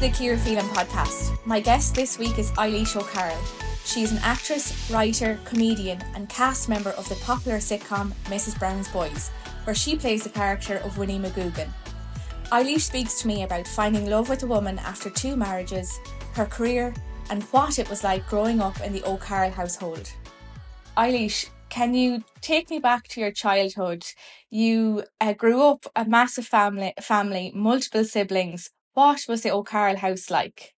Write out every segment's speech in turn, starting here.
the Ciara Phelan podcast. My guest this week is Eilish O'Carroll. She is an actress, writer, comedian, and cast member of the popular sitcom Mrs. Brown's Boys, where she plays the character of Winnie McGoogan. Eilish speaks to me about finding love with a woman after two marriages, her career, and what it was like growing up in the O'Carroll household. Eilish, can you take me back to your childhood? You uh, grew up a massive family, family, multiple siblings. What was the O'Carroll house like?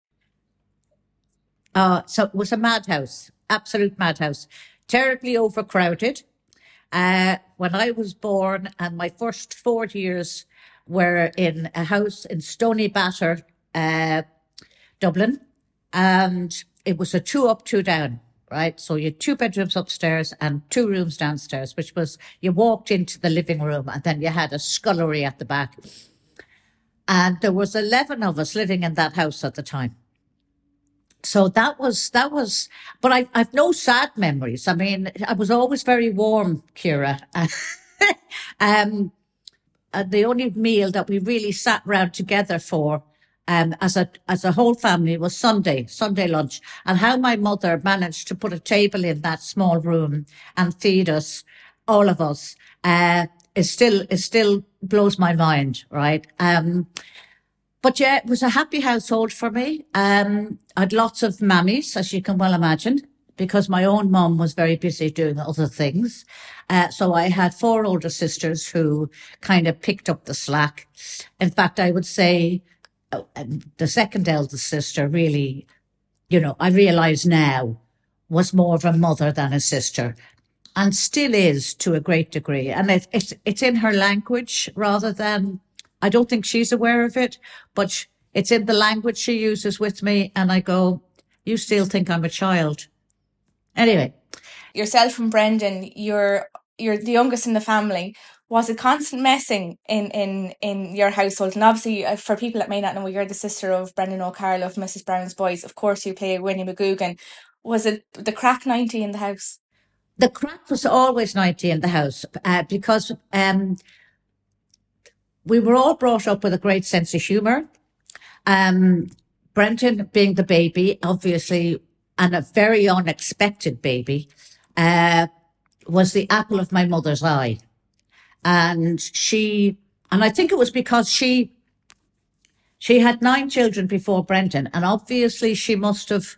Uh, so it was a madhouse, absolute madhouse, terribly overcrowded. Uh, when I was born, and my first four years were in a house in Stoneybatter, uh, Dublin, and it was a two up, two down right? So you had two bedrooms upstairs and two rooms downstairs, which was you walked into the living room and then you had a scullery at the back. And there was 11 of us living in that house at the time. So that was, that was, but I, I've no sad memories. I mean, I was always very warm, Ciara. um, the only meal that we really sat round together for um, as a as a whole family was Sunday Sunday lunch, and how my mother managed to put a table in that small room and feed us, all of us, uh, is still is still blows my mind, right? Um, but yeah, it was a happy household for me. Um, I had lots of mammies, as you can well imagine, because my own mom was very busy doing other things. Uh, so I had four older sisters who kind of picked up the slack. In fact, I would say the second eldest sister really, you know, I realize now was more of a mother than a sister and still is to a great degree. And it, it's, it's in her language rather than, I don't think she's aware of it, but it's in the language she uses with me. And I go, you still think I'm a child. Anyway. Yourself and Brendan, you're, you're the youngest in the family was it constant messing in in in your household? And obviously, uh, for people that may not know, you're the sister of Brendan O'Carroll of Mrs. Brown's Boys. Of course, you play Winnie McGoogan. Was it the crack ninety in the house? The crack was always ninety in the house uh, because um, we were all brought up with a great sense of humour. Um, Brendan being the baby, obviously, and a very unexpected baby, uh, was the apple of my mother's eye and she, and I think it was because she, she had nine children before Brendan, and obviously she must have,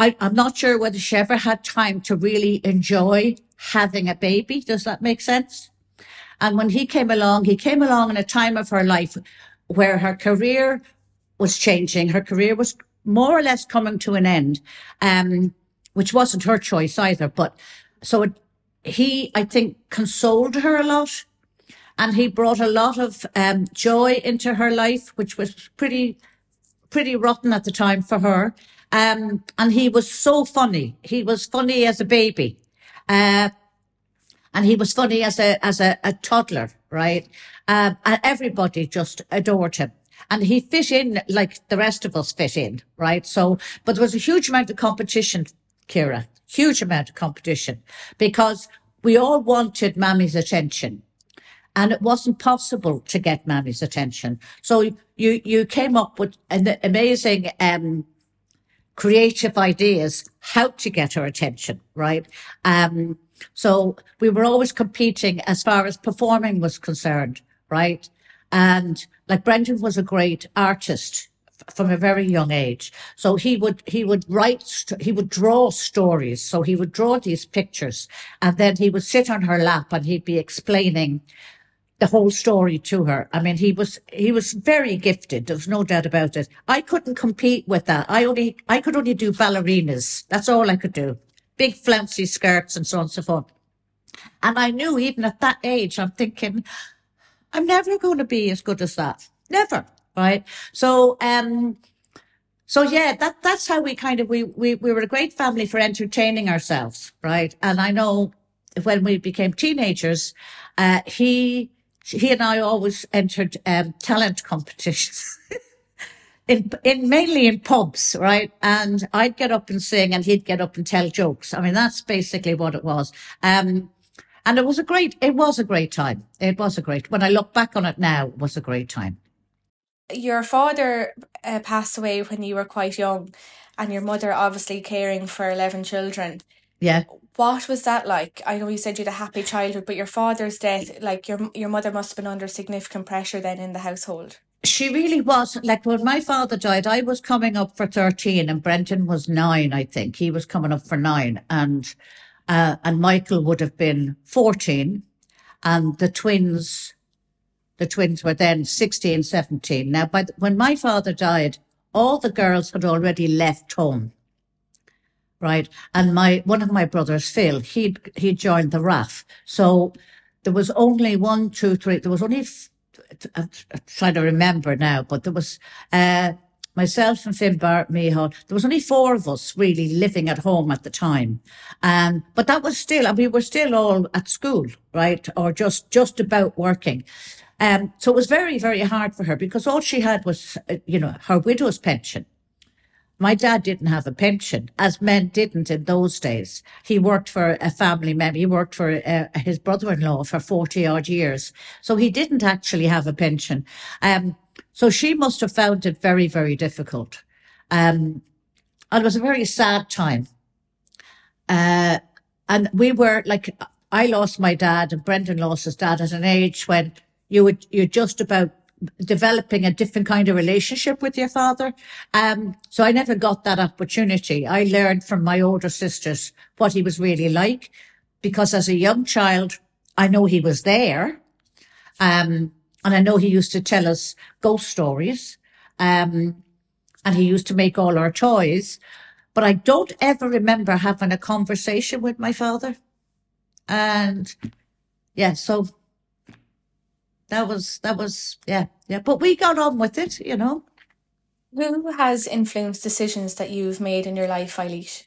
I, I'm not sure whether she ever had time to really enjoy having a baby. Does that make sense? And when he came along, he came along in a time of her life where her career was changing. Her career was more or less coming to an end, um, which wasn't her choice either. But so it, he, I think, consoled her a lot. And he brought a lot of um, joy into her life, which was pretty, pretty rotten at the time for her. Um, and he was so funny. He was funny as a baby. Uh, and he was funny as a, as a, a toddler, right? Um, and everybody just adored him and he fit in like the rest of us fit in, right? So, but there was a huge amount of competition, Ciara, huge amount of competition because we all wanted Mammy's attention and it wasn't possible to get Mammy's attention. So you, you came up with an amazing, um, creative ideas how to get her attention, right? Um, so we were always competing as far as performing was concerned, right? And like Brendan was a great artist from a very young age. So he would, he would write, he would draw stories. So he would draw these pictures and then he would sit on her lap and he'd be explaining the whole story to her. I mean, he was, he was very gifted. There's no doubt about it. I couldn't compete with that. I only, I could only do ballerinas. That's all I could do. Big flouncy skirts and so on and so forth. And I knew even at that age, I'm thinking, I'm never going to be as good as that. Never right? So, um, so yeah, that, that's how we kind of, we, we, we were a great family for entertaining ourselves, right? And I know when we became teenagers, uh, he, he and I always entered, um, talent competitions. in, in mainly in pubs, right? And I'd get up and sing and he'd get up and tell jokes. I mean, that's basically what it was. Um, and it was a great, it was a great time. It was a great, when I look back on it now, it was a great time. your father uh, passed away when you were quite young, and your mother obviously caring for 11 children. Yeah. What was that like? I know you said you had a happy childhood, but your father's death, like your your mother must have been under significant pressure then in the household. She really was. Like when my father died, I was coming up for 13 and Brendan was nine, I think. He was coming up for nine. And, uh, and Michael would have been 14. And the twins, the twins were then 16, 17. Now, by the, when my father died, all the girls had already left home. Right. And my, one of my brothers, Phil, he'd, he joined the RAF. So there was only one, two, three, there was only I'm trying to remember now, but there was uh, myself and Finbar Meehan. There was only four of us really living at home at the time, um, but that was still, and we were still all at school, right, or just just about working. Um, so it was very, very hard for her because all she had was, uh, you know, her widow's pension. My dad didn't have a pension, as men didn't in those days. He worked for a family member. He worked for uh, his brother-in-law for 40 odd years. So he didn't actually have a pension. Um, so she must have found it very, very difficult. Um, and it was a very sad time. Uh, and we were like, I lost my dad and Brendan lost his dad at an age when you would, you're just about developing a different kind of relationship with your father. Um, so I never got that opportunity. I learned from my older sisters what he was really like because as a young child, I know he was there. Um, and I know he used to tell us ghost stories. Um, and he used to make all our toys, but I don't ever remember having a conversation with my father. And yeah, so that was that was yeah yeah. But we got on with it you know. Who has influenced decisions that you've made in your life Eilish?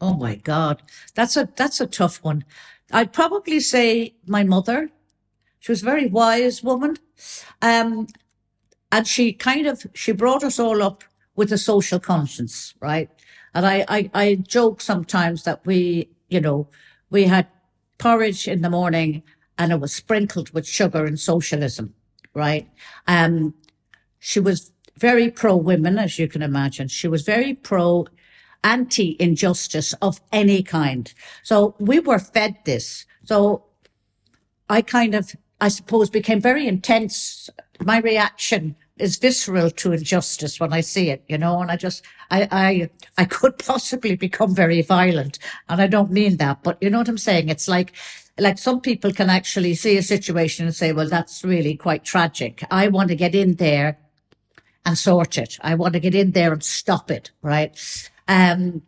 Oh my god. That's a that's a tough one. I'd probably say my mother. She was a very wise woman. Um and she kind of she brought us all up with a social conscience right? And I I, I joke sometimes that we you know we had porridge in the morning and it was sprinkled with sugar and socialism, right? Um, she was very pro women, as you can imagine. She was very pro anti injustice of any kind. So we were fed this. So I kind of, I suppose, became very intense. My reaction is visceral to injustice when I see it, you know, and I just, I, I, I could possibly become very violent. And I don't mean that, but you know what I'm saying? It's like, like some people can actually see a situation and say, well, that's really quite tragic. I want to get in there and sort it. I want to get in there and stop it. Right. Um,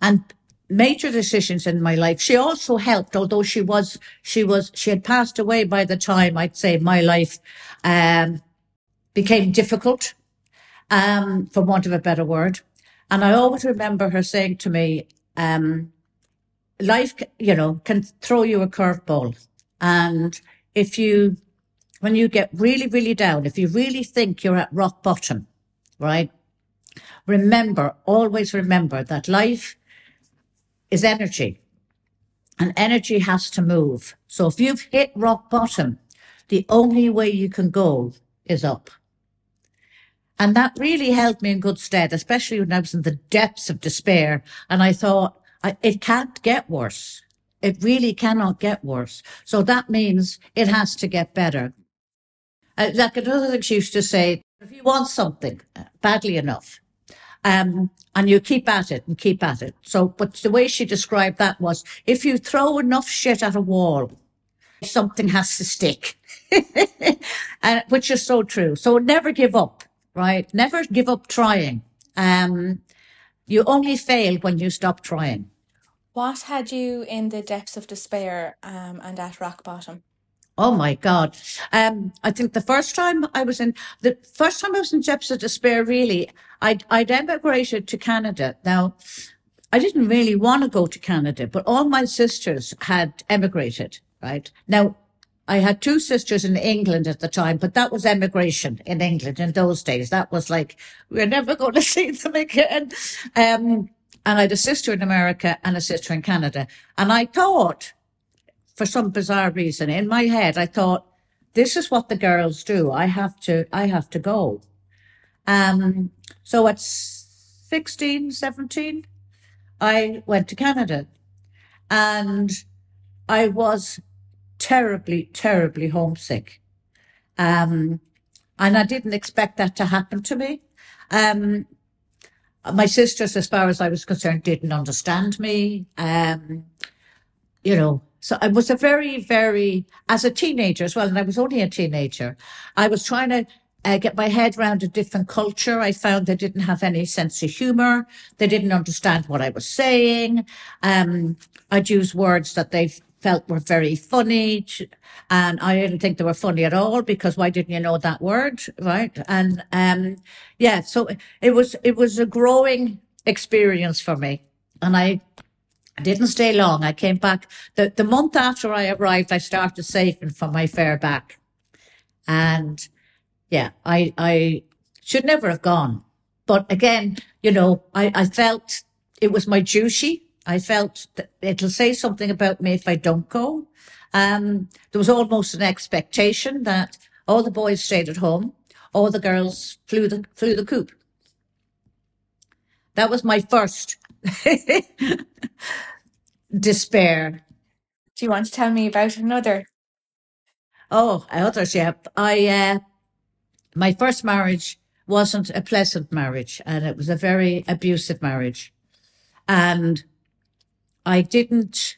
and major decisions in my life. She also helped, although she was, she was, she had passed away by the time I'd say my life, um, became difficult, um, for want of a better word. And I always remember her saying to me, um, life, you know, can throw you a curveball. And if you, when you get really, really down, if you really think you're at rock bottom, right? Remember, always remember that life is energy and energy has to move. So if you've hit rock bottom, the only way you can go is up. And that really held me in good stead, especially when I was in the depths of despair. And I thought, it can't get worse. It really cannot get worse. So that means it has to get better. Uh, like another thing she used to say, if you want something uh, badly enough, um, and you keep at it and keep at it. So, but the way she described that was, if you throw enough shit at a wall, something has to stick, uh, which is so true. So never give up, right? Never give up trying. Um, you only fail when you stop trying. What had you in the depths of despair um, and at rock bottom? Oh my God. Um, I think the first time I was in, the first time I was in depths of despair, really, I'd, I'd emigrated to Canada. Now, I didn't really want to go to Canada, but all my sisters had emigrated, right? Now, I had two sisters in England at the time, but that was emigration in England in those days. That was like, we're never going to see them again. Um, and I had a sister in America and a sister in Canada. And I thought, for some bizarre reason, in my head, I thought this is what the girls do. I have to, I have to go. Um, so at 16, 17, I went to Canada and I was terribly, terribly homesick. Um, and I didn't expect that to happen to me. Um, my sisters, as far as I was concerned, didn't understand me. Um, you know, so I was a very, very, as a teenager as well, and I was only a teenager, I was trying to uh, get my head around a different culture. I found they didn't have any sense of humor. They didn't understand what I was saying. Um, I'd use words that they felt were very funny. And I didn't think they were funny at all because why didn't you know that word? Right. And, um, yeah, so it was, it was a growing experience for me. And I didn't stay long. I came back the, the month after I arrived, I started saving for my fare back. And yeah, I, I should never have gone. But again, you know, I, I felt it was my duty I felt that it'll say something about me if I don't go. Um, there was almost an expectation that all the boys stayed at home, all the girls flew the flew the coop. That was my first despair. Do you want to tell me about another? Oh, others, yeah. I uh, my first marriage wasn't a pleasant marriage, and it was a very abusive marriage, and I didn't,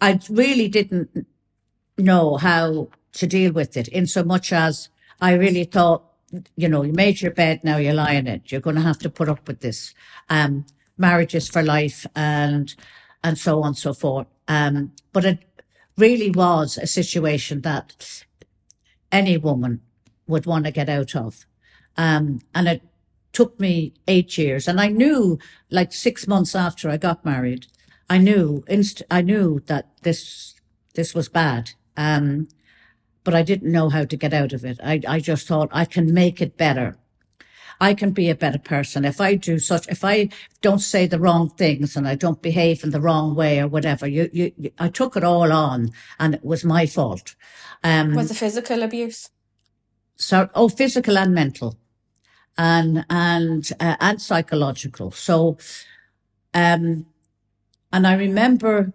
I really didn't know how to deal with it in so much as I really thought, you know, you made your bed, now you lie in it. You're going to have to put up with this. Um, marriages for life and, and so on and so forth. Um, but it really was a situation that any woman would want to get out of. Um, and it took me eight years. And I knew like six months after I got married, I knew inst- I knew that this, this was bad. Um, but I didn't know how to get out of it. I, I just thought I can make it better. I can be a better person if I do such, if I don't say the wrong things and I don't behave in the wrong way or whatever. You, you, you I took it all on and it was my fault. Um, was it physical abuse? So, oh, physical and mental and and uh, and psychological. So, um, and I remember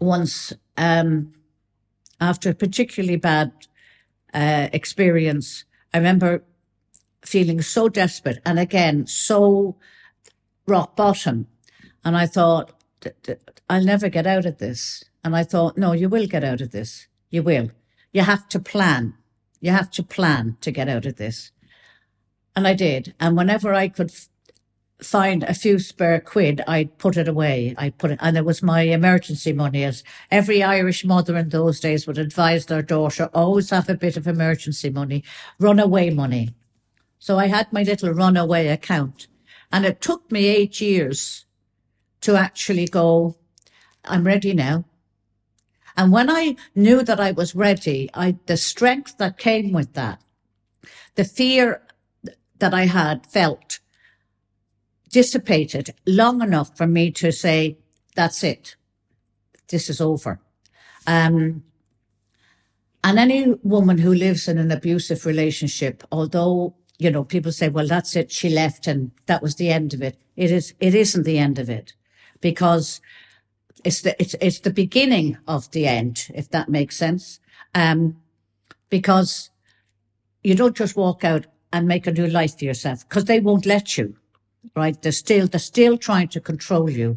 once um, after a particularly bad uh, experience, I remember feeling so desperate and again so rock bottom, and I thought I'll never get out of this. And I thought, no, you will get out of this. You will. You have to plan. You have to plan to get out of this. And I did. And whenever I could f- find a few spare quid, I'd put it away. I put it, and it was my emergency money as every Irish mother in those days would advise their daughter, always have a bit of emergency money, runaway money. So I had my little runaway account and it took me eight years to actually go, I'm ready now. And when I knew that I was ready, I, the strength that came with that, the fear that I had felt dissipated long enough for me to say, that's it. This is over. Um, and any woman who lives in an abusive relationship, although, you know, people say, well, that's it. She left and that was the end of it. It is, it isn't the end of it because it's the, it's, it's the beginning of the end, if that makes sense. Um, because you don't just walk out and make a new life for yourself because they won't let you, right? They're still, they're still trying to control you.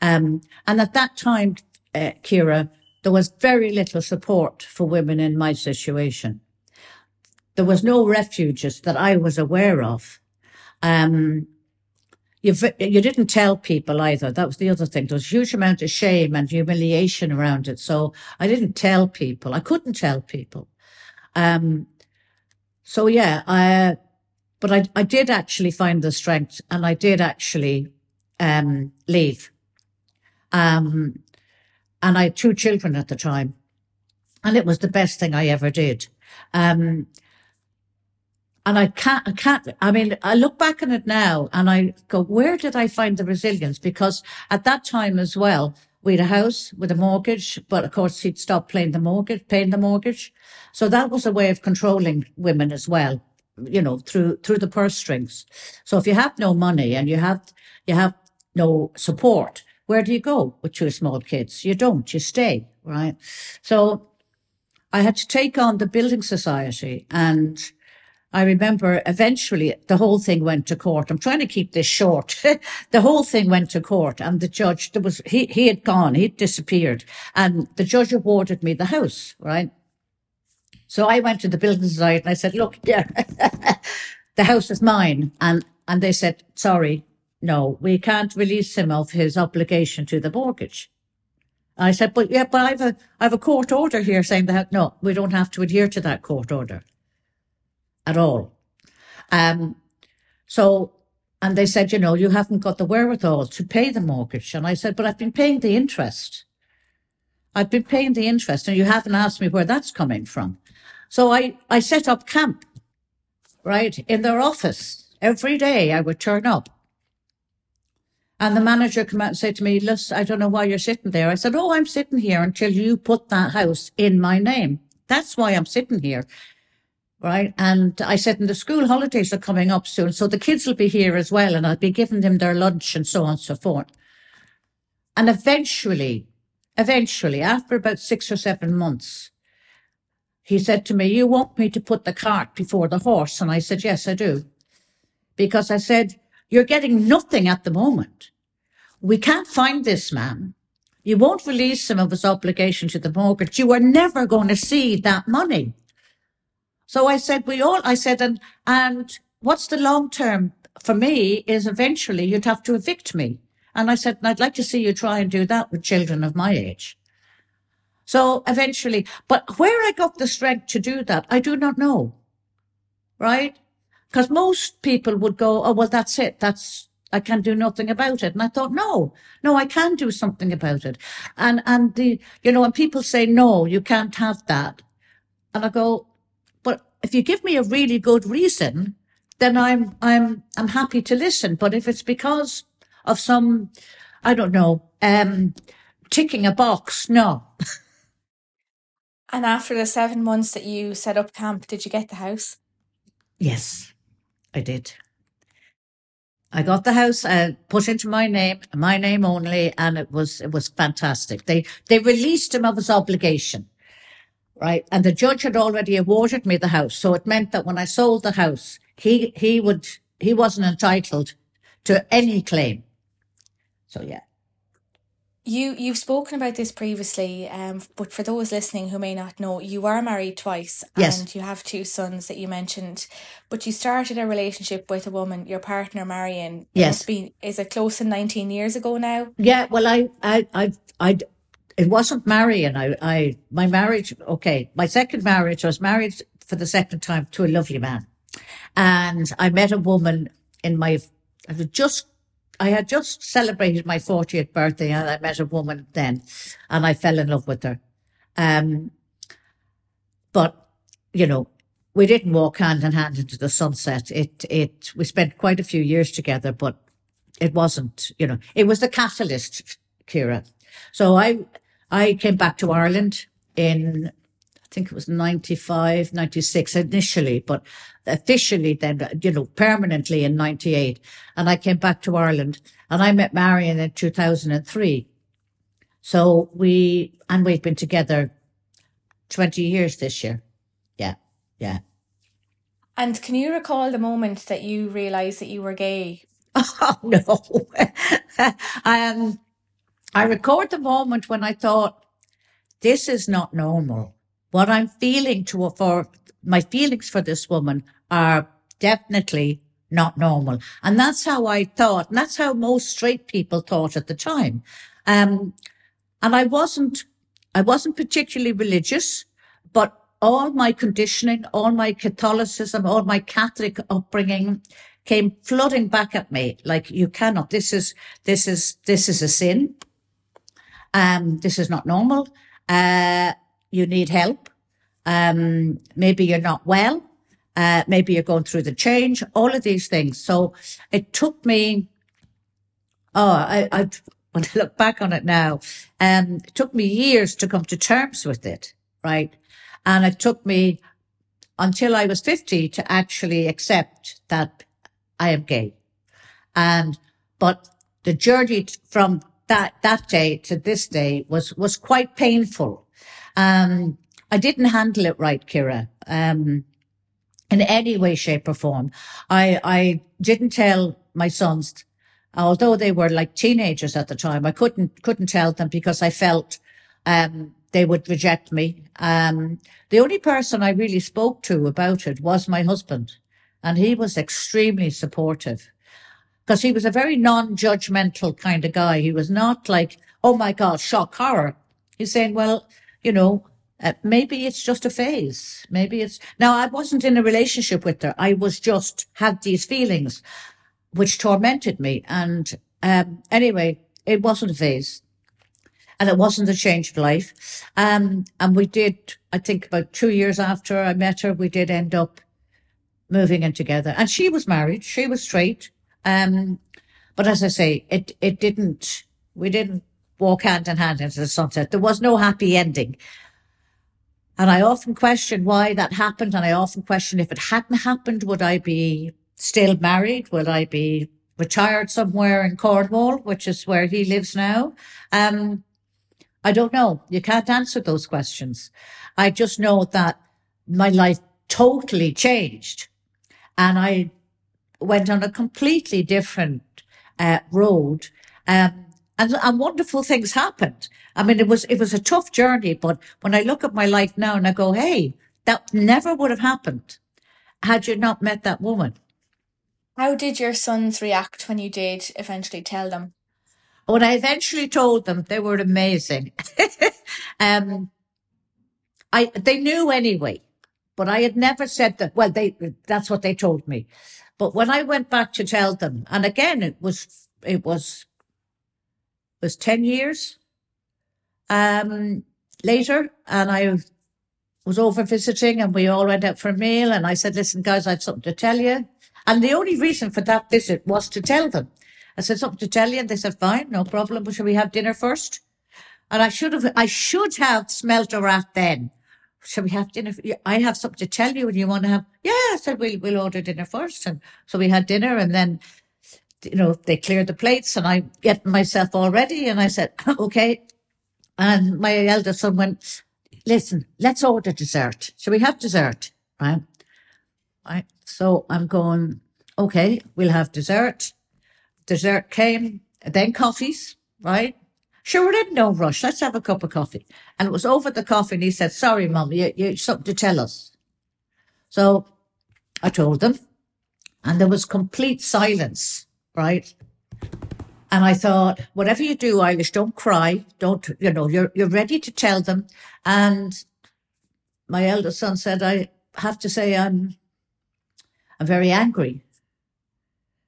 Um, and at that time, uh, Ciara, there was very little support for women in my situation. There was no refuges that I was aware of. Um, you you didn't tell people either. That was the other thing. There was a huge amount of shame and humiliation around it. So I didn't tell people. I couldn't tell people. Um, so yeah, I, but I, I did actually find the strength and I did actually, um, leave. Um, and I had two children at the time and it was the best thing I ever did. Um, and I can't, I can't, I mean, I look back on it now and I go, where did I find the resilience? Because at that time as well, We had a house with a mortgage, but of course he'd stopped paying the mortgage, paying the mortgage. So that was a way of controlling women as well, you know, through, through the purse strings. So if you have no money and you have, you have no support, where do you go with two small kids? You don't, you stay, right? So I had to take on the building society and I remember eventually the whole thing went to court. I'm trying to keep this short. the whole thing went to court and the judge, there was, he, he had gone, he'd disappeared and the judge awarded me the house, right? So I went to the building society and I said, look, yeah, the house is mine. And, and they said, sorry, no, we can't release him of his obligation to the mortgage. I said, but yeah, but I have a, I have a court order here saying that, no, we don't have to adhere to that court order at all. Um, so, and they said, you know, you haven't got the wherewithal to pay the mortgage. And I said, but I've been paying the interest. I've been paying the interest and you haven't asked me where that's coming from. So I, I set up camp, right, in their office. Every day I would turn up. And the manager come out and say to me, listen, I don't know why you're sitting there. I said, oh, I'm sitting here until you put that house in my name. That's why I'm sitting here right? And I said, and the school holidays are coming up soon, so the kids will be here as well, and I'll be giving them their lunch and so on and so forth. And eventually, eventually, after about six or seven months, he said to me, you want me to put the cart before the horse? And I said, yes, I do. Because I said, you're getting nothing at the moment. We can't find this man. You won't release him of his obligation to the mortgage. You are never going to see that money. So I said, we all, I said, and, and what's the long term for me is eventually you'd have to evict me. And I said, I'd like to see you try and do that with children of my age. So eventually, but where I got the strength to do that, I do not know. Right? Because most people would go, oh, well, that's it. That's, I can do nothing about it. And I thought, no, no, I can do something about it. And, and the, you know, when people say, no, you can't have that. And I go, if you give me a really good reason, then I'm I'm I'm happy to listen. But if it's because of some, I don't know, um, ticking a box, no. and after the seven months that you set up camp, did you get the house? Yes, I did. I got the house uh, put into my name, my name only, and it was it was fantastic. They they released him of his obligation right? And the judge had already awarded me the house. So it meant that when I sold the house, he, he would, he wasn't entitled to any claim. So yeah. You you've spoken about this previously, um, but for those listening who may not know, you are married twice, yes. and you have two sons that you mentioned. But you started a relationship with a woman, your partner Marion. Yes, been is it close to nineteen years ago now? Yeah, well, I I I I it wasn't marrying. I, I, my marriage, okay, my second marriage, I was married for the second time to a lovely man. And I met a woman in my, I was just, I had just celebrated my 40th birthday and I met a woman then and I fell in love with her. Um, but, you know, we didn't walk hand in hand into the sunset. It, it, we spent quite a few years together, but it wasn't, you know, it was the catalyst, Ciara. So I, I came back to Ireland in, I think it was 95, 96 initially, but officially then, you know, permanently in 98. And I came back to Ireland and I met Marion in 2003. So we, and we've been together 20 years this year. Yeah. Yeah. And can you recall the moment that you realized that you were gay? Oh, no. um, I record the moment when I thought, this is not normal. What I'm feeling to, for my feelings for this woman are definitely not normal. And that's how I thought. And that's how most straight people thought at the time. Um, and I wasn't, I wasn't particularly religious, but all my conditioning, all my Catholicism, all my Catholic upbringing came flooding back at me. Like you cannot, this is, this is, this is a sin. Um, this is not normal. Uh, you need help. Um, maybe you're not well. Uh, maybe you're going through the change, all of these things. So it took me, oh, I, I, when I look back on it now, Um, it took me years to come to terms with it, right? And it took me until I was 50 to actually accept that I am gay. And, but the journey from that, that day to this day was, was quite painful. Um, I didn't handle it right, Ciara. Um, in any way, shape or form. I, I didn't tell my sons, although they were like teenagers at the time, I couldn't, couldn't tell them because I felt, um, they would reject me. Um, the only person I really spoke to about it was my husband and he was extremely supportive because he was a very non-judgmental kind of guy. He was not like, oh my God, shock horror. He's saying, well, you know, uh, maybe it's just a phase. Maybe it's now I wasn't in a relationship with her. I was just had these feelings which tormented me. And, um, anyway, it wasn't a phase and it wasn't a change of life. Um, and we did, I think about two years after I met her, we did end up moving in together and she was married. She was straight. Um, but as I say, it, it didn't, we didn't walk hand in hand into the sunset. There was no happy ending. And I often question why that happened. And I often question if it hadn't happened, would I be still married? Would I be retired somewhere in Cornwall, which is where he lives now? Um, I don't know. You can't answer those questions. I just know that my life totally changed and I went on a completely different uh, road. Um, and, and wonderful things happened. I mean, it was, it was a tough journey, but when I look at my life now and I go, Hey, that never would have happened had you not met that woman. How did your sons react when you did eventually tell them? When I eventually told them, they were amazing. um, I, they knew anyway, but I had never said that. Well, they, that's what they told me. But when I went back to tell them, and again, it was, it was, it was 10 years, um, later and I was over visiting and we all went out for a meal and I said, listen, guys, I have something to tell you. And the only reason for that visit was to tell them. I said, something to tell you. And they said, fine, no problem. But shall we have dinner first? And I should have, I should have smelt a rat then. Shall we have dinner? I have something to tell you and you want to have, yeah, I said, we'll, we'll order dinner first. And so we had dinner and then, you know, they cleared the plates and I get myself all ready. And I said, okay. And my eldest son went, listen, let's order dessert. Shall we have dessert? Right. Right. So I'm going, okay, we'll have dessert. Dessert came, then coffees, right? Sure, we're in no rush. Let's have a cup of coffee. And it was over the coffee and he said, sorry, mum, you, you something to tell us. So I told them and there was complete silence, right? And I thought, whatever you do, Irish, don't cry. Don't, you know, you're, you're ready to tell them. And my eldest son said, I have to say, I'm, I'm very angry.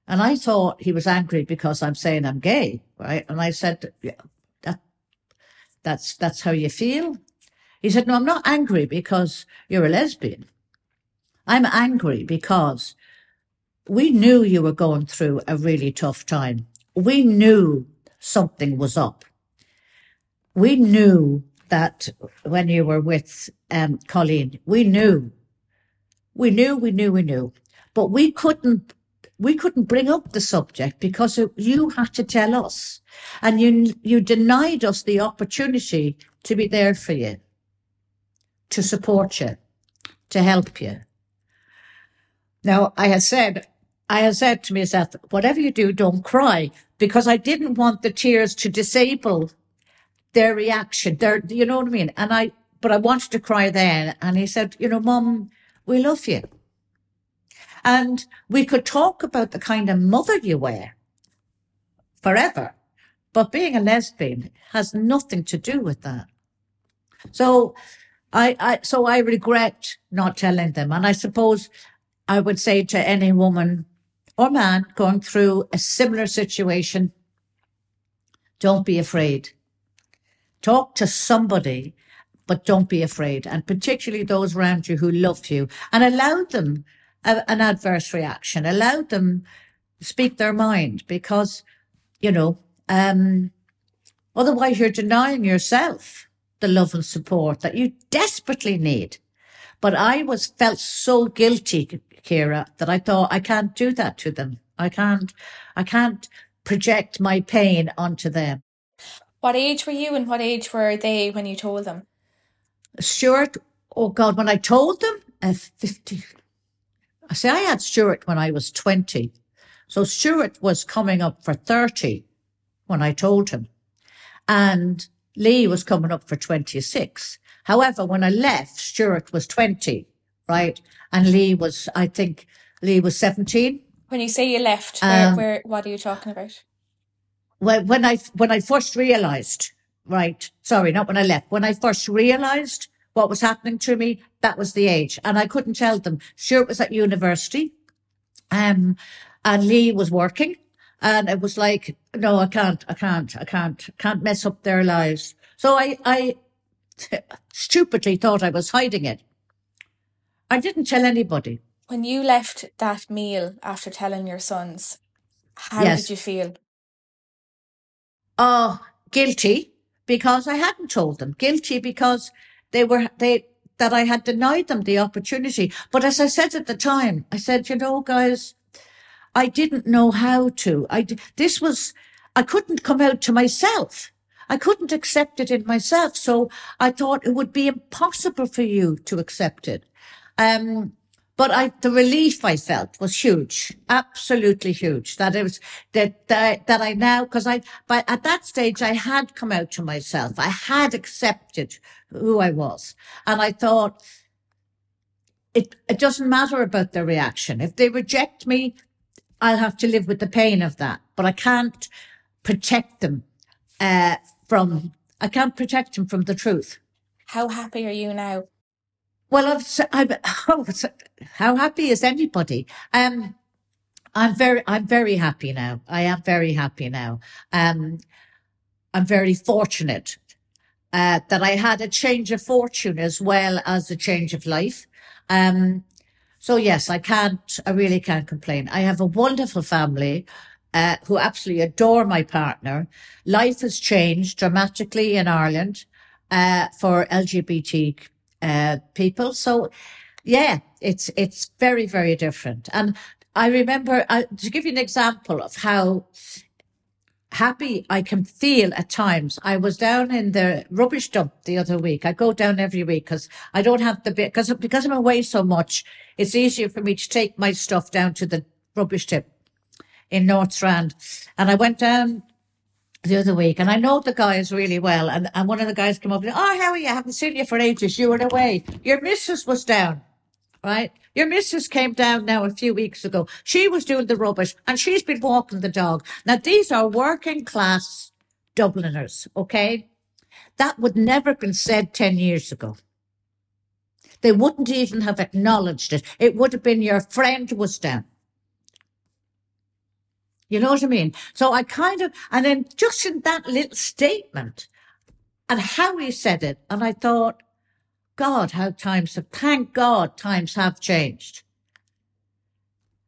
And I thought he was angry because I'm saying I'm gay, right? And I said, that's, that's how you feel. He said, no, I'm not angry because you're a lesbian. I'm angry because we knew you were going through a really tough time we knew something was up. We knew that when you were with um, Colleen, we knew, we knew, we knew, we knew, but we couldn't, we couldn't bring up the subject because you had to tell us, and you you denied us the opportunity to be there for you, to support you, to help you. Now, I had said I had said to myself, whatever you do, don't cry because I didn't want the tears to disable their reaction. Their, you know what I mean? And I, but I wanted to cry then. And he said, you know, mum, we love you. And we could talk about the kind of mother you were forever. But being a lesbian has nothing to do with that. So I, I, so I regret not telling them. And I suppose I would say to any woman or man going through a similar situation, don't be afraid. Talk to somebody, but don't be afraid. And particularly those around you who love you and allow them a, an adverse reaction, allow them speak their mind because, you know, um, Otherwise, you're denying yourself the love and support that you desperately need. But I was felt so guilty, Ciara, that I thought I can't do that to them. I can't, I can't project my pain onto them. What age were you and what age were they when you told them? Stuart, oh God, when I told them, uh, 50, I say I had Stuart when I was 20. So Stuart was coming up for 30 when I told him. And Lee was coming up for 26. However, when I left, Stuart was 20, right? And Lee was, I think, Lee was 17. When you say you left, where, um, where what are you talking about? Well, when I, when I first realized, right? Sorry, not when I left. When I first realized what was happening to me, that was the age. And I couldn't tell them. Stuart was at university. Um, and Lee was working. And it was like, no, I can't, I can't, I can't, can't mess up their lives. So I, I stupidly thought I was hiding it. I didn't tell anybody. When you left that meal after telling your sons, how yes. did you feel? Oh, guilty because I hadn't told them. Guilty because they were, they, that I had denied them the opportunity. But as I said at the time, I said, you know, guys, I didn't know how to. I, this was, I couldn't come out to myself. I couldn't accept it in myself. So I thought it would be impossible for you to accept it. Um, but I, the relief I felt was huge, absolutely huge. That it was that that, that I now, because I, but at that stage I had come out to myself. I had accepted who I was, and I thought it it doesn't matter about their reaction. If they reject me, I'll have to live with the pain of that, but I can't protect them uh, from. I can't protect them from the truth. How happy are you now? Well, I've, I've oh, how happy is anybody? Um, I'm very, I'm very happy now. I am very happy now. Um, I'm very fortunate uh, that I had a change of fortune as well as a change of life. Um, so yes, I can't, I really can't complain. I have a wonderful family. Uh, who absolutely adore my partner. Life has changed dramatically in Ireland uh, for LGBT uh, people. So, yeah, it's it's very very different. And I remember uh, to give you an example of how happy I can feel at times. I was down in the rubbish dump the other week. I go down every week because I don't have the bit because because I'm away so much. It's easier for me to take my stuff down to the rubbish tip in North Strand, and I went down the other week, and I know the guys really well. And, and one of the guys came up and said, "Oh, how are you? I haven't seen you for ages. You were away. Your missus was down." Right? Your missus came down now a few weeks ago. She was doing the rubbish and she's been walking the dog. Now, these are working class Dubliners, okay? That would never have been said 10 years ago. They wouldn't even have acknowledged it. It would have been your friend was down. You know what I mean? So I kind of, and then just in that little statement and how he said it, and I thought, God, how times have, thank God times have changed.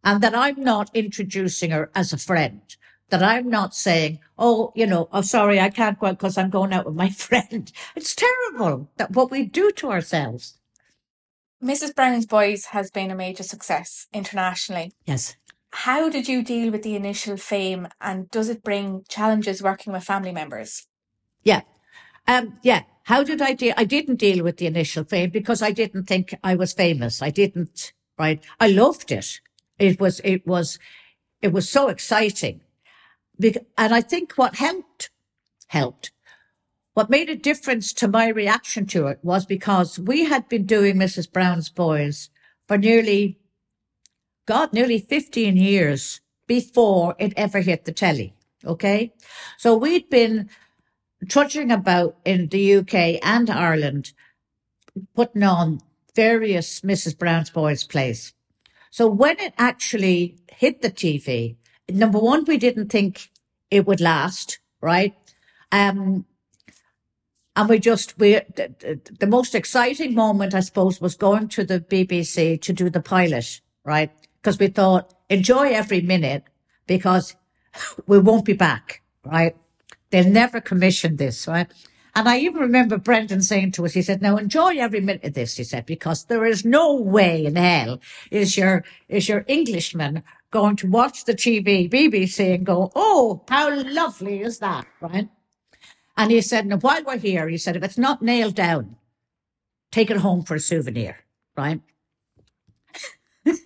And that I'm not introducing her as a friend, that I'm not saying, oh, you know, oh, sorry, I can't go out because I'm going out with my friend. It's terrible that what we do to ourselves. Mrs. Brown's Boys has been a major success internationally. Yes. How did you deal with the initial fame and does it bring challenges working with family members? Yeah. Um, yeah. How did I deal? I didn't deal with the initial fame because I didn't think I was famous. I didn't, right? I loved it. It was, it was, it was so exciting. And I think what helped, helped. What made a difference to my reaction to it was because we had been doing Mrs. Brown's Boys for nearly, God, nearly 15 years before it ever hit the telly. Okay. So we'd been trudging about in the UK and Ireland, putting on various Mrs. Brown's Boys plays. So when it actually hit the TV, number one, we didn't think it would last, right? Um, and we just, we, the, the most exciting moment, I suppose, was going to the BBC to do the pilot, right? Because we thought, enjoy every minute because we won't be back, right? They'll never commission this, right? And I even remember Brendan saying to us, he said, now enjoy every minute of this, he said, because there is no way in hell is your, is your Englishman going to watch the TV, BBC and go, oh, how lovely is that, right? And he said, now while we're here, he said, if it's not nailed down, take it home for a souvenir, right?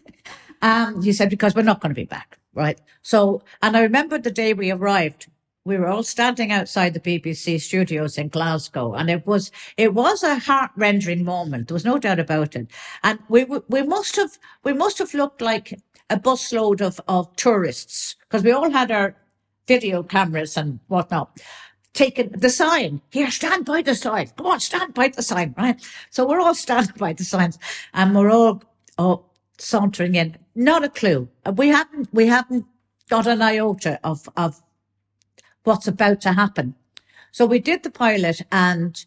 um, he said, because we're not going to be back, right? So, and I remember the day we arrived, we were all standing outside the BBC studios in Glasgow, and it was it was a heart rending moment. There was no doubt about it. And we we must have we must have looked like a busload of of tourists because we all had our video cameras and whatnot. Taking the sign here, stand by the sign. Come on, stand by the sign, right? So we're all standing by the signs, and we're all oh, sauntering in. Not a clue. We haven't we haven't got an iota of of what's about to happen. So we did the pilot and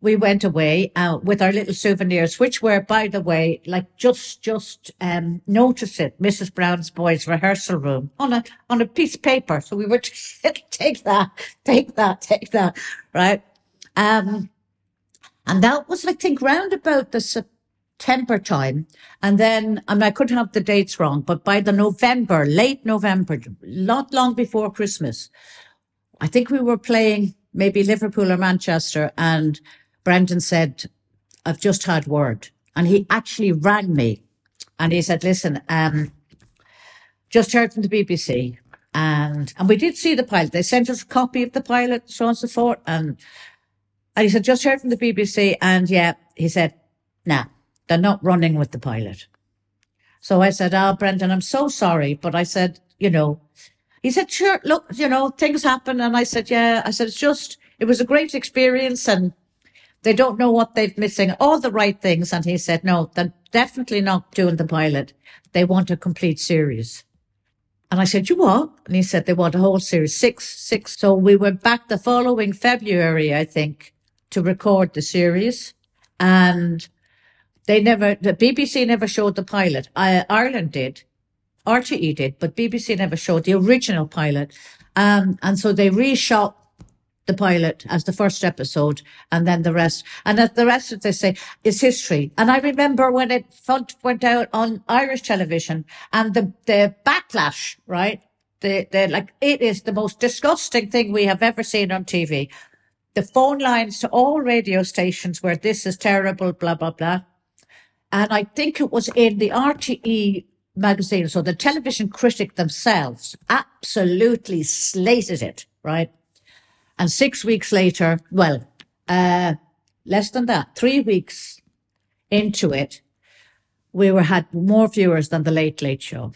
we went away uh, with our little souvenirs, which were, by the way, like just just um, notice it, Mrs. Brown's boys' rehearsal room on a on a piece of paper. So we were to take that, take that, take that, right? Um, and that was, I think, round about the September time. And then, I mean, I could have the dates wrong, but by the November, late November, not long before Christmas, I think we were playing maybe Liverpool or Manchester and Brendan said, I've just had word. And he actually rang me and he said, listen, um, just heard from the BBC and, and we did see the pilot. They sent us a copy of the pilot, so on and so forth. And, and he said, just heard from the BBC. And yeah, he said, nah, they're not running with the pilot. So I said, oh, Brendan, I'm so sorry. But I said, you know, he said, sure, look, you know, things happen. And I said, yeah, I said, it's just, it was a great experience and they don't know what they're missing, all the right things. And he said, no, they're definitely not doing the pilot. They want a complete series. And I said, you what? And he said, they want a whole series, six, six. So we went back the following February, I think, to record the series. And they never, the BBC never showed the pilot. I, Ireland did. RTE did, but BBC never showed the original pilot. Um, and so they reshot the pilot as the first episode and then the rest. And the rest, as they say, is history. And I remember when it went out on Irish television and the, the backlash, right? The, the, like, it is the most disgusting thing we have ever seen on TV. The phone lines to all radio stations where this is terrible, blah, blah, blah. And I think it was in the RTE magazine. So the television critic themselves absolutely slated it, right? And six weeks later, well, uh, less than that, three weeks into it, we were had more viewers than the Late Late Show,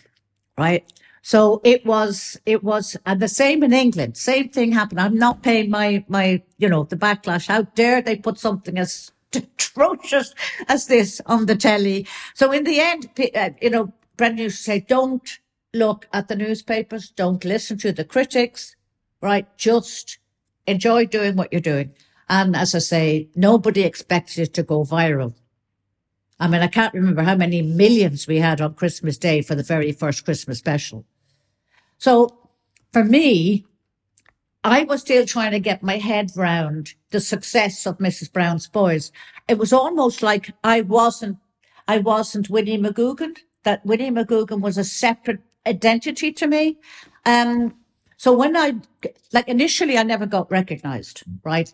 right? So it was, it was, and the same in England. Same thing happened. I'm not paying my, my, you know, the backlash. How dare they put something as atrocious as this on the telly? So in the end, uh, you know, Brendan used to say, don't look at the newspapers, don't listen to the critics, right? Just enjoy doing what you're doing. And as I say, nobody expected it to go viral. I mean, I can't remember how many millions we had on Christmas Day for the very first Christmas special. So for me, I was still trying to get my head round the success of Mrs. Brown's Boys. It was almost like I wasn't, I wasn't Winnie McGoogan that Winnie McGoogan was a separate identity to me. Um, so when I, like initially I never got recognized, right?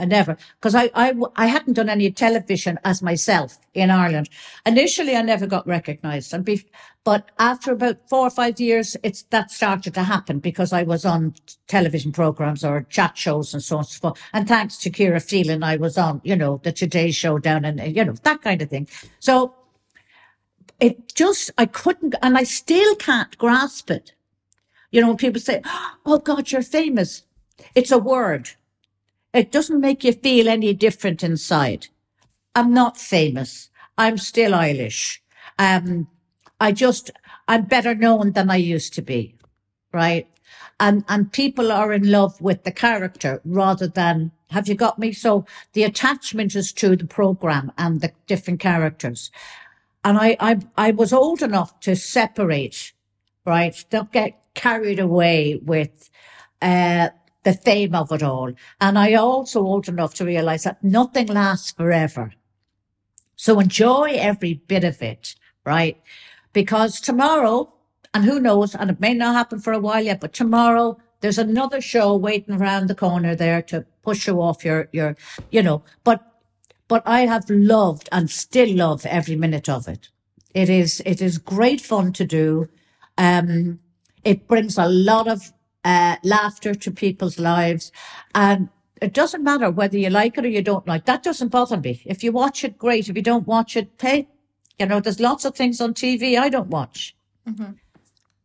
I never, because I, I, I hadn't done any television as myself in Ireland. Initially, I never got recognised, and be, but after about four or five years, it's that started to happen because I was on television programs or chat shows and so on and so forth. And thanks to Ciara Phelan, I was on, you know, the Today Show down and you know that kind of thing. So it just, I couldn't, and I still can't grasp it. You know, when people say, Oh God, you're famous. It's a word. It doesn't make you feel any different inside. I'm not famous. I'm still Eilish. Um, I just, I'm better known than I used to be. Right. And, and people are in love with the character rather than, have you got me? So the attachment is to the program and the different characters. And I, I, I was old enough to separate, right? Don't get carried away with, uh, the fame of it all. And I also old enough to realize that nothing lasts forever. So enjoy every bit of it, right? Because tomorrow, and who knows, and it may not happen for a while yet, but tomorrow there's another show waiting around the corner there to push you off your, your, you know, but, but I have loved and still love every minute of it. It is, it is great fun to do. Um, it brings a lot of, uh, laughter to people's lives and it doesn't matter whether you like it or you don't like. That doesn't bother me. If you watch it, great. If you don't watch it, hey, you know, there's lots of things on TV I don't watch. Mm-hmm.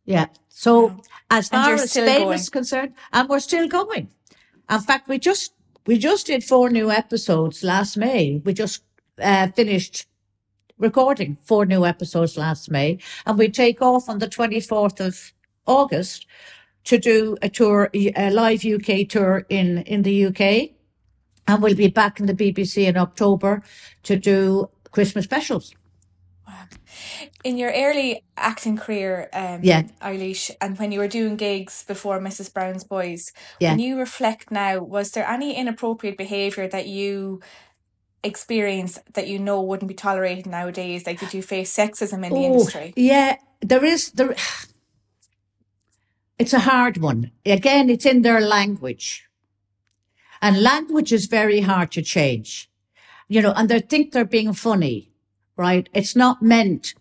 Yeah. So as And far as fame going. is concerned, and we're still going. In fact, we just we just did four new episodes last May. We just uh, finished recording four new episodes last May, and we take off on the twenty fourth of August to do a tour, a live UK tour in in the UK, and we'll be back in the BBC in October to do Christmas specials. In your early acting career, um, Yeah. Eilish, and when you were doing gigs before Mrs. Brown's Boys, Yeah. when you reflect now, was there any inappropriate behaviour that you experienced that you know wouldn't be tolerated nowadays? Like, did you face sexism in the Oh, industry? Yeah, there is there. It's a hard one. Again, it's in their language, and language is very hard to change. You know, and they think they're being funny, right? It's not meant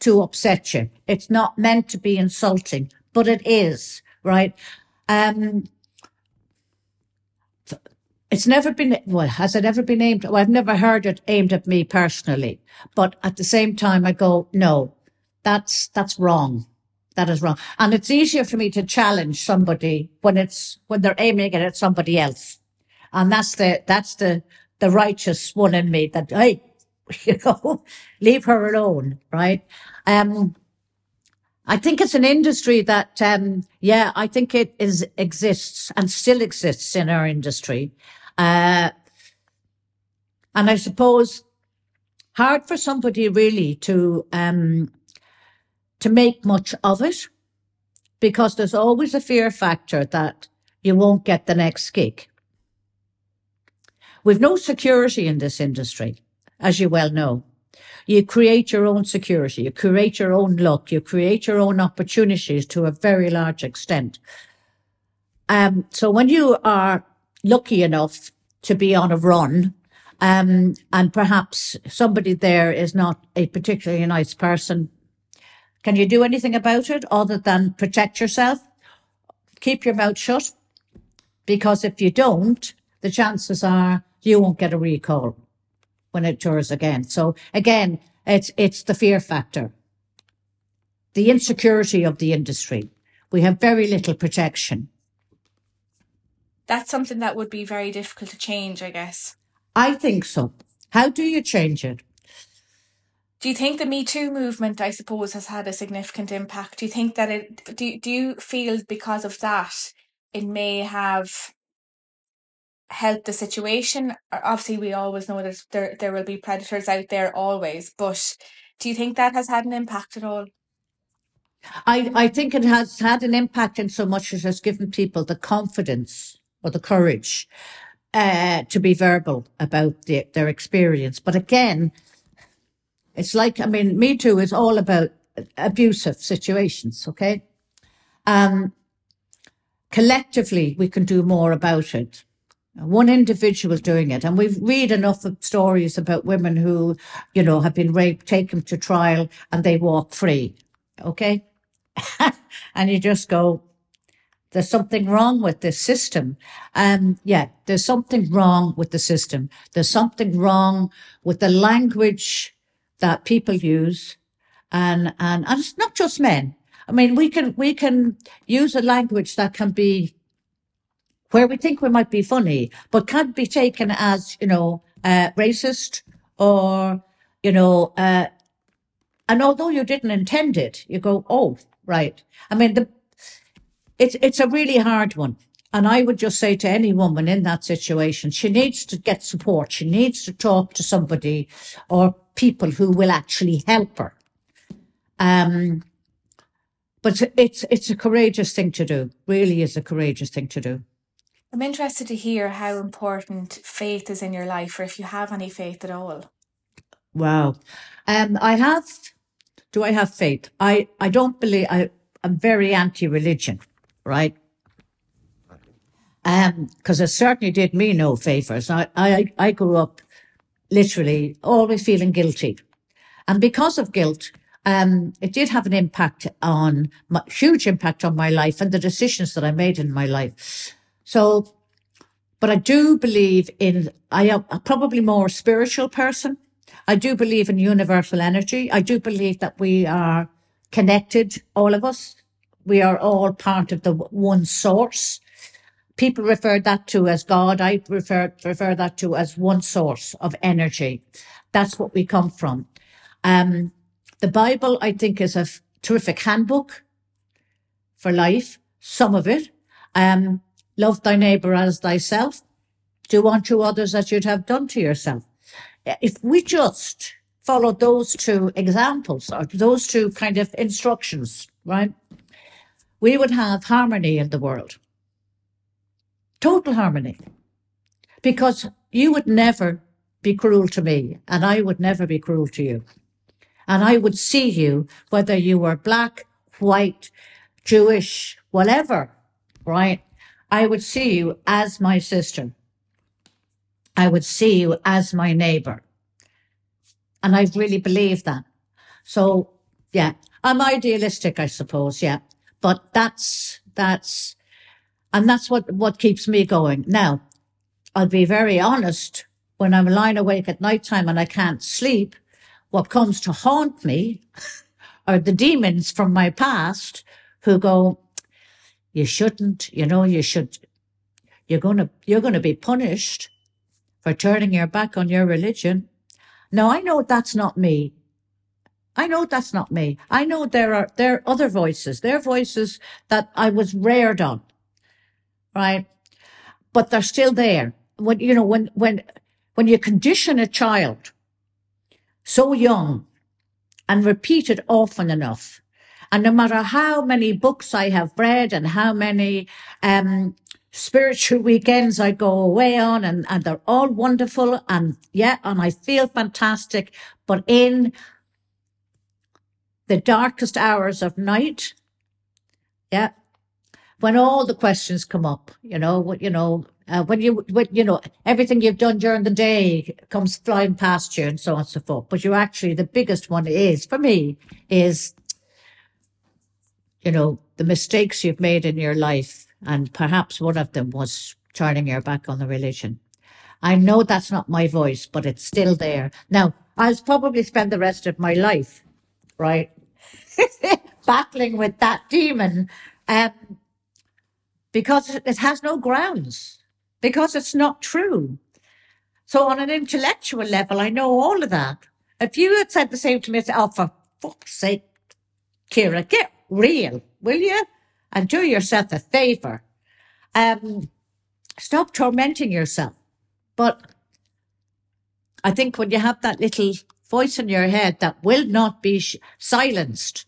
to upset you. It's not meant to be insulting, but it is, right? Um, it's never been, well, has it ever been aimed? Well, I've never heard it aimed at me personally, but at the same time, I go, no, that's, that's wrong. That is wrong. And it's easier for me to challenge somebody when it's, when they're aiming it at somebody else. And that's the, that's the, the righteous one in me that, hey, you know, leave her alone, right? Um, I think it's an industry that, um, yeah, I think it is exists and still exists in our industry. Uh, and I suppose hard for somebody really to, um, to make much of it because there's always a fear factor that you won't get the next gig. We've no security in this industry, as you well know. You create your own security, you create your own luck, you create your own opportunities to a very large extent. Um, so when you are lucky enough to be on a run, um, and perhaps somebody there is not a particularly nice person, can you do anything about it other than protect yourself? Keep your mouth shut. Because if you don't, the chances are you won't get a recall when it tours again. So again, it's, it's the fear factor. The insecurity of the industry. We have very little protection. That's something that would be very difficult to change, I guess. I think so. How do you change it? Do you think the Me Too movement, I suppose, has had a significant impact? Do you think that it, do, do you feel because of that, it may have helped the situation? Obviously, we always know that there, there will be predators out there always, but do you think that has had an impact at all? I, I think it has had an impact in so much as it has given people the confidence or the courage uh, to be verbal about the, their experience. But again, it's like, I mean, Me Too is all about abusive situations, okay? Um, collectively, we can do more about it. One individual doing it. And we've read enough of stories about women who, you know, have been raped, taken to trial, and they walk free. Okay? and you just go, there's something wrong with this system. Um, yeah, there's something wrong with the system. There's something wrong with the language that people use. And, and, and it's not just men. I mean, we can, we can use a language that can be where we think we might be funny, but can't be taken as, you know, uh, racist or, you know, uh, and although you didn't intend it, you go, oh, right. I mean, the, it's, it's a really hard one. And I would just say to any woman in that situation, she needs to get support. She needs to talk to somebody or people who will actually help her. Um, but it's, it's a courageous thing to do. Really is a courageous thing to do. I'm interested to hear how important faith is in your life, or if you have any faith at all. Wow. Um, I have, do I have faith? I, I don't believe, I, I'm very anti-religion, right? Um, cause it certainly did me no favors. I, I, I grew up literally always feeling guilty. And because of guilt, um, it did have an impact on, my, huge impact on my life and the decisions that I made in my life. So, but I do believe in, I am probably more spiritual person. I do believe in universal energy. I do believe that we are connected, all of us. We are all part of the one source. People refer that to as God. I refer, refer that to as one source of energy. That's what we come from. Um, the Bible, I think, is a terrific handbook for life. Some of it. Um, love thy neighbor as thyself. Do unto others as you'd have done to yourself. If we just follow those two examples or those two kind of instructions, right? We would have harmony in the world. Total harmony. Because you would never be cruel to me and I would never be cruel to you. And I would see you, whether you were black, white, Jewish, whatever, right? I would see you as my sister. I would see you as my neighbor. And I really believe that. So yeah, I'm idealistic, I suppose. Yeah, but that's, that's, and that's what, what keeps me going. Now, I'll be very honest. When I'm lying awake at night time and I can't sleep, what comes to haunt me are the demons from my past who go, you shouldn't, you know, you should, you're going to, you're going to be punished for turning your back on your religion. Now I know that's not me. I know that's not me. I know there are, there are other voices. There are voices that I was reared on. Right. But they're still there. When, you know, when, when, when you condition a child so young and repeat it often enough, and no matter how many books I have read and how many um, spiritual weekends I go away on and, and they're all wonderful and yeah, and I feel fantastic. But in the darkest hours of night, yeah, when all the questions come up, you know, what you know, uh, when you, when, you know, everything you've done during the day comes flying past you and so on and so forth. But you actually, the biggest one is for me is, you know, the mistakes you've made in your life. And perhaps one of them was turning your back on the religion. I know that's not my voice, but it's still there. Now, I'll probably spend the rest of my life, right, battling with that demon, um, because it has no grounds because it's not true. So on an intellectual level, I know all of that. If you had said the same to me, I'd say, oh, for fuck's sake, Ciara, get real, will you? And do yourself a favor. Um, stop tormenting yourself. But I think when you have that little voice in your head that will not be sh- silenced,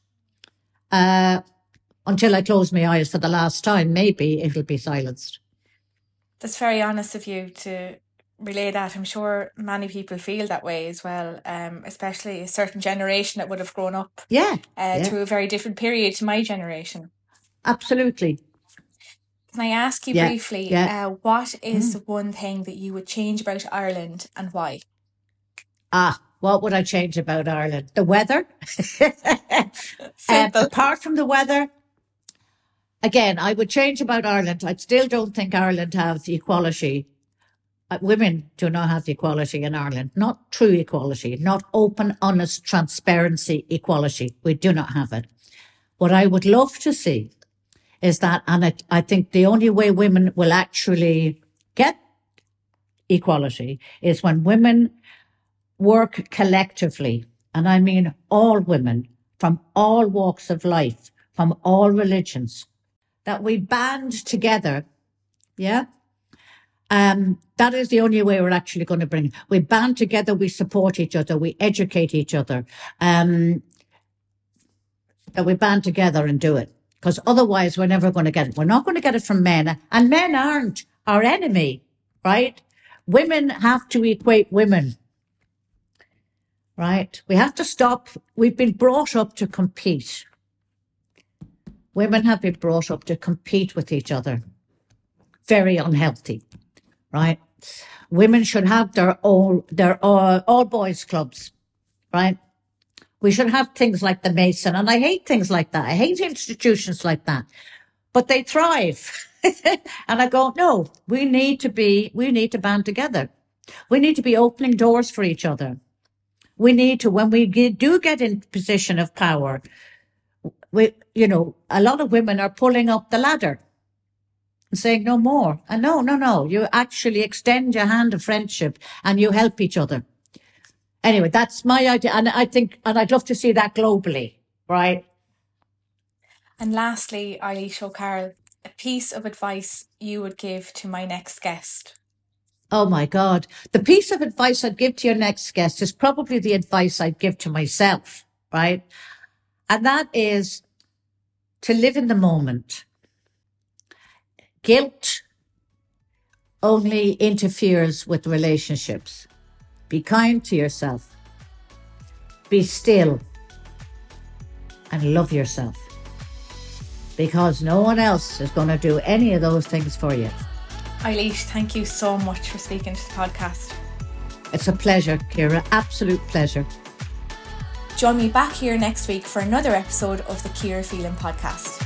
uh, until I close my eyes for the last time, maybe it'll be silenced. That's very honest of you to relay that. I'm sure many people feel that way as well, um, especially a certain generation that would have grown up Yeah, uh, yeah, through a very different period to my generation. absolutely. Can I ask you Yeah, briefly, yeah. uh, what is Mm. the one thing that you would change about Ireland and why? Ah, what would I change about Ireland? The weather. um, apart from the weather, again, I would change about Ireland. I still don't think Ireland has equality. Uh, women do not have equality in Ireland. Not true equality, not open, honest, transparency equality. We do not have it. What I would love to see is that, and I, I think the only way women will actually get equality is when women work collectively. And I mean all women from all walks of life, from all religions, that we band together. Yeah. Um, that is the only way we're actually going to bring. We band together, we support each other, we educate each other. Um, that we band together and do it. Because otherwise we're never going to get it. We're not going to get it from men. And men aren't our enemy, right? Women have to equate women, right? We have to stop. We've been brought up to compete. Women have been brought up to compete with each other. Very unhealthy, right? Women should have their own, their uh, all boys clubs, right? We should have things like the Mason, and I hate things like that. I hate institutions like that, but they thrive. and I go, no, we need to be, we need to band together. We need to be opening doors for each other. We need to, when we get, do get in position of power, we, you know, a lot of women are pulling up the ladder and saying no more. And no, no, no, you actually extend your hand of friendship and you help each other. Anyway, that's my idea. And I think, and I'd love to see that globally, right? And lastly, Eilish O'Carroll, a piece of advice you would give to my next guest? Oh my God. The piece of advice I'd give to your next guest is probably the advice I'd give to myself, right? And that is to live in the moment. Guilt only interferes with relationships. Be kind to yourself. Be still and love yourself because no one else is going to do any of those things for you. Eilish, thank you so much for speaking to the podcast. It's a pleasure, Ciara. Absolute pleasure. Join me back here next week for another episode of the Ciara Feeling podcast.